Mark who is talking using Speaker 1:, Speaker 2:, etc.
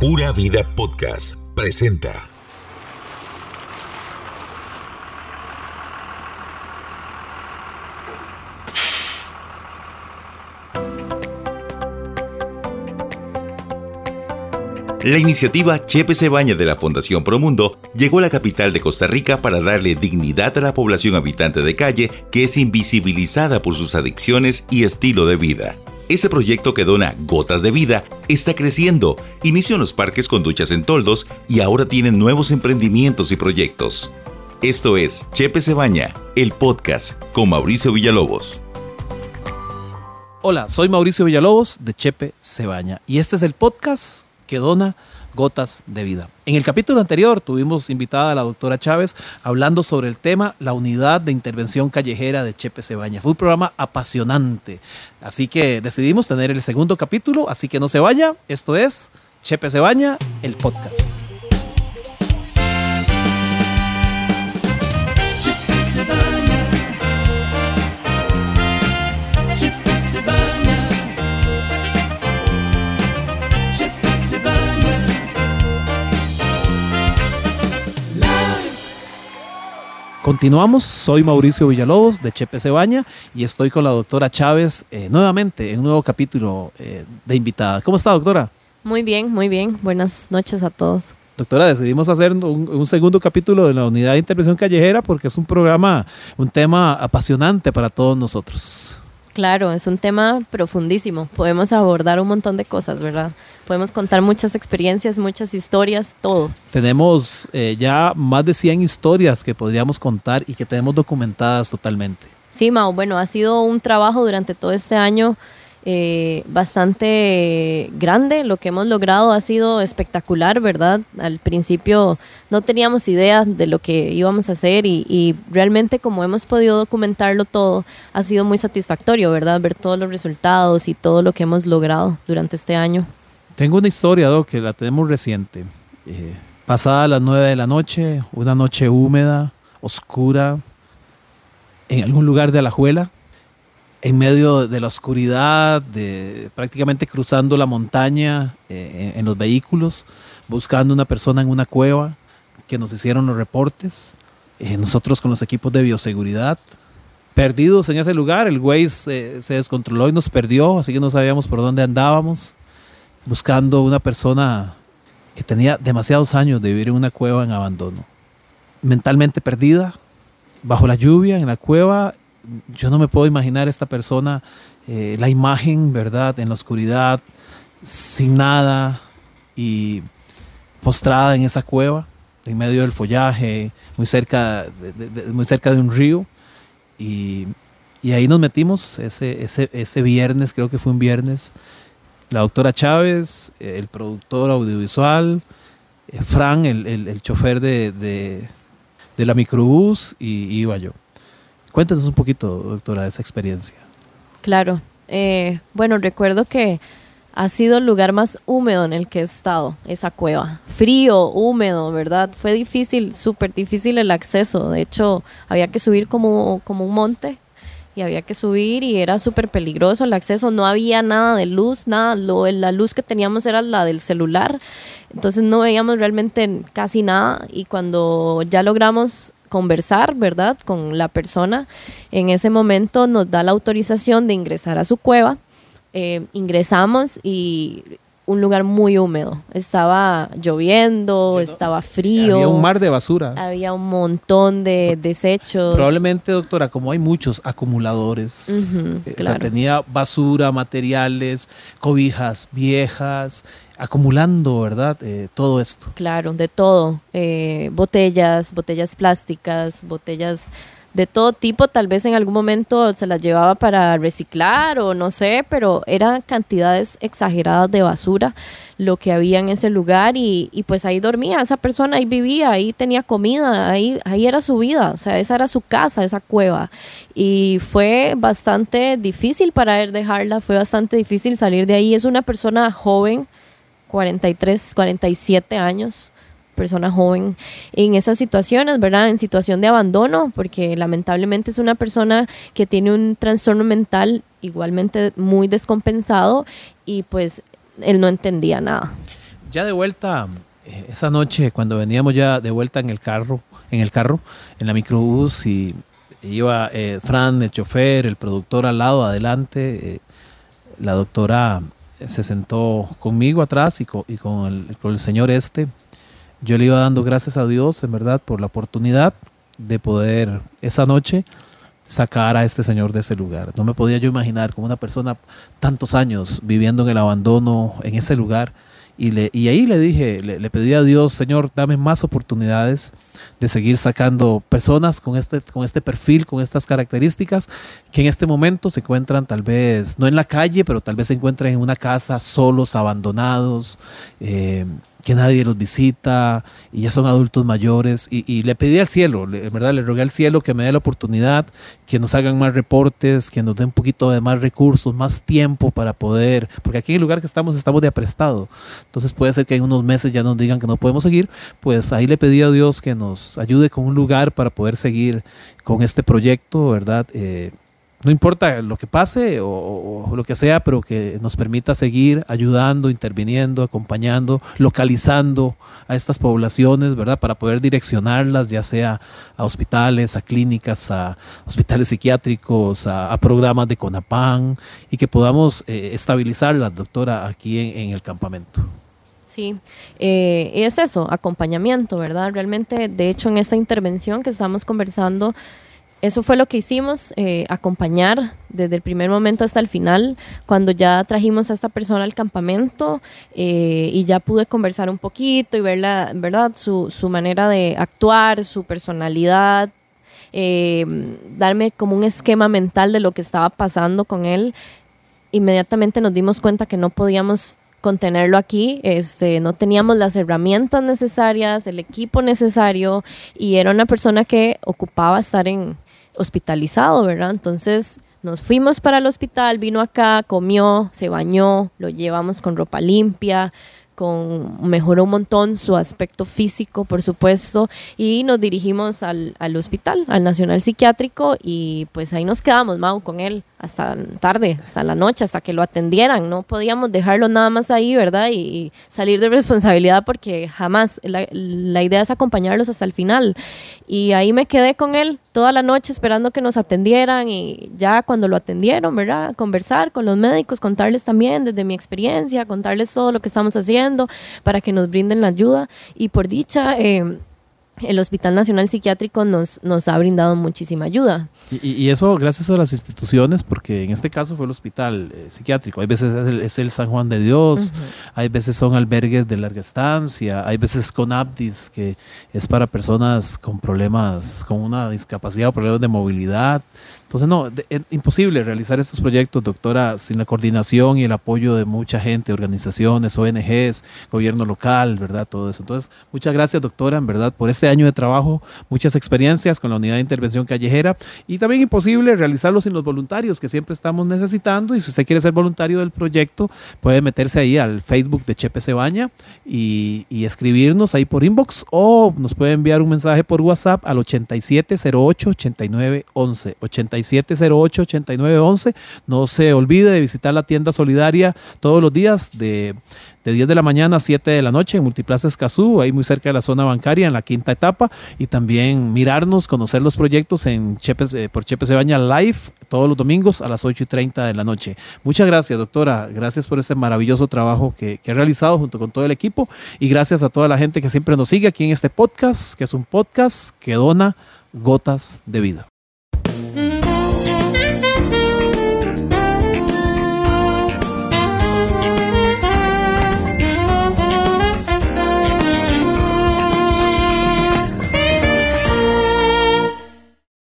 Speaker 1: Pura Vida Podcast presenta. La iniciativa Chepe se baña de la Fundación Promundo llegó a la capital de Costa Rica para darle dignidad a la población habitante de calle que es invisibilizada por sus adicciones y estilo de vida. Ese proyecto que dona gotas de vida está creciendo. Inició en los parques con duchas en toldos y ahora tienen nuevos emprendimientos y proyectos. Esto es Chepe se baña, el podcast con Mauricio Villalobos.
Speaker 2: Hola, soy Mauricio Villalobos de Chepe se baña y este es el podcast que dona gotas de vida. En el capítulo anterior tuvimos invitada a la doctora Chávez hablando sobre el tema la unidad de intervención callejera de Chepe Cebaña. Fue un programa apasionante, así que decidimos tener el segundo capítulo, así que no se vaya, esto es Chepe Cebaña, el podcast. Continuamos, soy Mauricio Villalobos de Chepe Cebaña y estoy con la doctora Chávez eh, nuevamente en un nuevo capítulo eh, de invitada. ¿Cómo está, doctora?
Speaker 3: Muy bien, muy bien. Buenas noches a todos.
Speaker 2: Doctora, decidimos hacer un, un, segundo capítulo de la unidad de intervención callejera porque es un programa, un tema apasionante para todos nosotros.
Speaker 3: Claro, es un tema profundísimo. Podemos abordar un montón de cosas, ¿verdad? Podemos contar muchas experiencias, muchas historias, todo.
Speaker 2: Tenemos eh, ya más de 100 historias que podríamos contar y que tenemos documentadas totalmente.
Speaker 3: Sí, Mau, bueno, ha sido un trabajo durante todo este año eh, bastante grande. Lo que hemos logrado ha sido espectacular, ¿verdad? Al principio no teníamos idea de lo que íbamos a hacer y, realmente como hemos podido documentarlo todo, ha sido muy satisfactorio, ¿verdad? Ver todos los resultados y todo lo que hemos logrado durante este año.
Speaker 2: Tengo una historia, Doc, que la tenemos reciente. Eh, pasada las 9 de la noche, una noche húmeda, oscura, en algún lugar de Alajuela, en medio de la oscuridad, de, prácticamente cruzando la montaña eh, en, los vehículos, buscando una persona en una cueva, que nos hicieron los reportes, eh, nosotros con los equipos de bioseguridad, perdidos en ese lugar, el güey se, se, descontroló y nos perdió, así que no sabíamos por dónde andábamos, buscando una persona que tenía demasiados años de vivir en una cueva en abandono, mentalmente perdida, bajo la lluvia, en la cueva, yo no me puedo imaginar esta persona, eh, la imagen, ¿verdad? En la oscuridad, sin nada y postrada en esa cueva, en medio del follaje, muy cerca de, muy cerca de un río. Y, ahí nos metimos ese, ese, viernes, creo que fue un viernes. La doctora Chávez, el productor audiovisual, eh, Fran, el, el, chofer de, de, la microbús, y iba yo. Cuéntanos un poquito, doctora, de esa experiencia.
Speaker 3: Claro. Eh, bueno, recuerdo que ha sido el lugar más húmedo en el que he estado, esa cueva. Frío, húmedo, ¿verdad? Fue difícil, súper difícil el acceso. De hecho, había que subir como, como un monte y había que subir y era súper peligroso el acceso. No había nada de luz, nada. La luz que teníamos era la del celular. Entonces no veíamos realmente casi nada y cuando ya logramos conversar, ¿verdad? Con la persona. En ese momento nos da la autorización de ingresar a su cueva. Eh, ingresamos y un lugar muy húmedo. Estaba lloviendo, estaba frío.
Speaker 2: Había un mar de basura.
Speaker 3: Había un montón de desechos.
Speaker 2: Probablemente, doctora, como hay muchos acumuladores, eh, tenía basura, materiales, cobijas viejas, acumulando, ¿verdad? Eh, todo esto.
Speaker 3: Claro, de todo. Eh, botellas, botellas plásticas, botellas de todo tipo, tal vez en algún momento se las llevaba para reciclar o no sé, pero eran cantidades exageradas de basura lo que había en ese lugar y, y, pues ahí dormía esa persona, ahí vivía, ahí tenía comida, ahí, ahí era su vida, o sea, esa era su casa, esa cueva. Y fue bastante difícil para él dejarla, fue bastante difícil salir de ahí. Es una persona joven, 43, 47 años, persona joven en esas situaciones, ¿verdad? En situación de abandono, porque lamentablemente es una persona que tiene un trastorno mental igualmente muy descompensado y pues él no entendía nada.
Speaker 2: ya de vuelta, eh, esa noche cuando veníamos ya de vuelta en el carro, en el carro, en la microbús y iba eh, Fran, el chofer, el productor al lado, adelante, eh, la doctora se sentó conmigo atrás y, con, el, con el señor este. Yo le iba dando gracias a Dios, en verdad, por la oportunidad de poder esa noche sacar a este señor de ese lugar. No me podía yo imaginar como una persona tantos años viviendo en el abandono en ese lugar. Y, le, y ahí le dije, le, pedí a Dios, Señor, dame más oportunidades de seguir sacando personas con este, con este perfil, con estas características, que en este momento se encuentran tal vez, no en la calle, pero tal vez se encuentran en una casa solos, abandonados, eh, que nadie los visita y ya son adultos mayores. Y, le pedí al cielo, en verdad le rogué al cielo que me dé la oportunidad, que nos hagan más reportes, que nos dé un poquito de más recursos, más tiempo para poder, porque aquí en el lugar que estamos estamos de aprestado. Entonces puede ser que en unos meses ya nos digan que no podemos seguir. Pues ahí le pedí a Dios que nos ayude con un lugar para poder seguir con este proyecto, ¿verdad? Eh, no importa lo que pase o, lo que sea, pero que nos permita seguir ayudando, interviniendo, acompañando, localizando a estas poblaciones, ¿verdad? Para poder direccionarlas, ya sea a hospitales, a clínicas, a hospitales psiquiátricos, a, programas de CONAPAN y que podamos eh, estabilizarlas, doctora, aquí en, el campamento.
Speaker 3: Sí, eh, es eso, acompañamiento, ¿verdad? Realmente, de hecho, en esta intervención que estamos conversando, eso fue lo que hicimos, eh, acompañar desde el primer momento hasta el final, cuando ya trajimos a esta persona al campamento eh, y ya pude conversar un poquito y ver la, ¿verdad? Su, su manera de actuar, su personalidad, eh, darme como un esquema mental de lo que estaba pasando con él. Inmediatamente nos dimos cuenta que no podíamos contenerlo aquí, este, no teníamos las herramientas necesarias, el equipo necesario y era una persona que ocupaba estar en, hospitalizado, ¿verdad? Entonces nos fuimos para el hospital, vino acá, comió, se bañó, lo llevamos con ropa limpia, con, mejoró un montón su aspecto físico, por supuesto, y nos dirigimos al, al, hospital, al Nacional Psiquiátrico, y pues ahí nos quedamos, Mau, con él hasta tarde, hasta la noche, hasta que lo atendieran. No podíamos dejarlo nada más ahí, ¿verdad? Y, salir de responsabilidad porque jamás, la, la, idea es acompañarlos hasta el final. Y ahí me quedé con él toda la noche esperando que nos atendieran y ya cuando lo atendieron, ¿verdad? Conversar con los médicos, contarles también desde mi experiencia, contarles todo lo que estamos haciendo para que nos brinden la ayuda. Y por dicha, eh, el Hospital Nacional Psiquiátrico nos, nos ha brindado muchísima ayuda.
Speaker 2: Y, eso gracias a las instituciones, porque en este caso fue el hospital eh, psiquiátrico. Hay veces es el, San Juan de Dios, hay veces son albergues de larga estancia, hay veces con Abdis, que es para personas con problemas, con una discapacidad o problemas de movilidad. Entonces, no, es imposible realizar estos proyectos, doctora, sin la coordinación y el apoyo de mucha gente, organizaciones, ONGs, gobierno local, ¿verdad? Todo eso. Entonces, muchas gracias, doctora, en verdad, por este año de trabajo, muchas experiencias con la unidad de intervención callejera y también imposible realizarlo sin los voluntarios que siempre estamos necesitando. Y si usted quiere ser voluntario del proyecto, puede meterse ahí al Facebook de Chepe Cebaña y, y escribirnos ahí por inbox o nos puede enviar un mensaje por WhatsApp al 8708 8911. 8708-8911. No se olvide de visitar la tienda solidaria todos los días de, de 10 de la mañana a 7 de la noche en Multiplaza Escazú, ahí muy cerca de la zona bancaria, en la quinta etapa. Y también mirarnos, conocer los proyectos en Chepes, eh, por Chepe Cebaña Live todos los domingos a las 8 y 30 de la noche. Muchas gracias, doctora. Gracias por este maravilloso trabajo que, que ha realizado junto con todo el equipo. Y gracias a toda la gente que siempre nos sigue aquí en este podcast, que es un podcast que dona gotas de vida.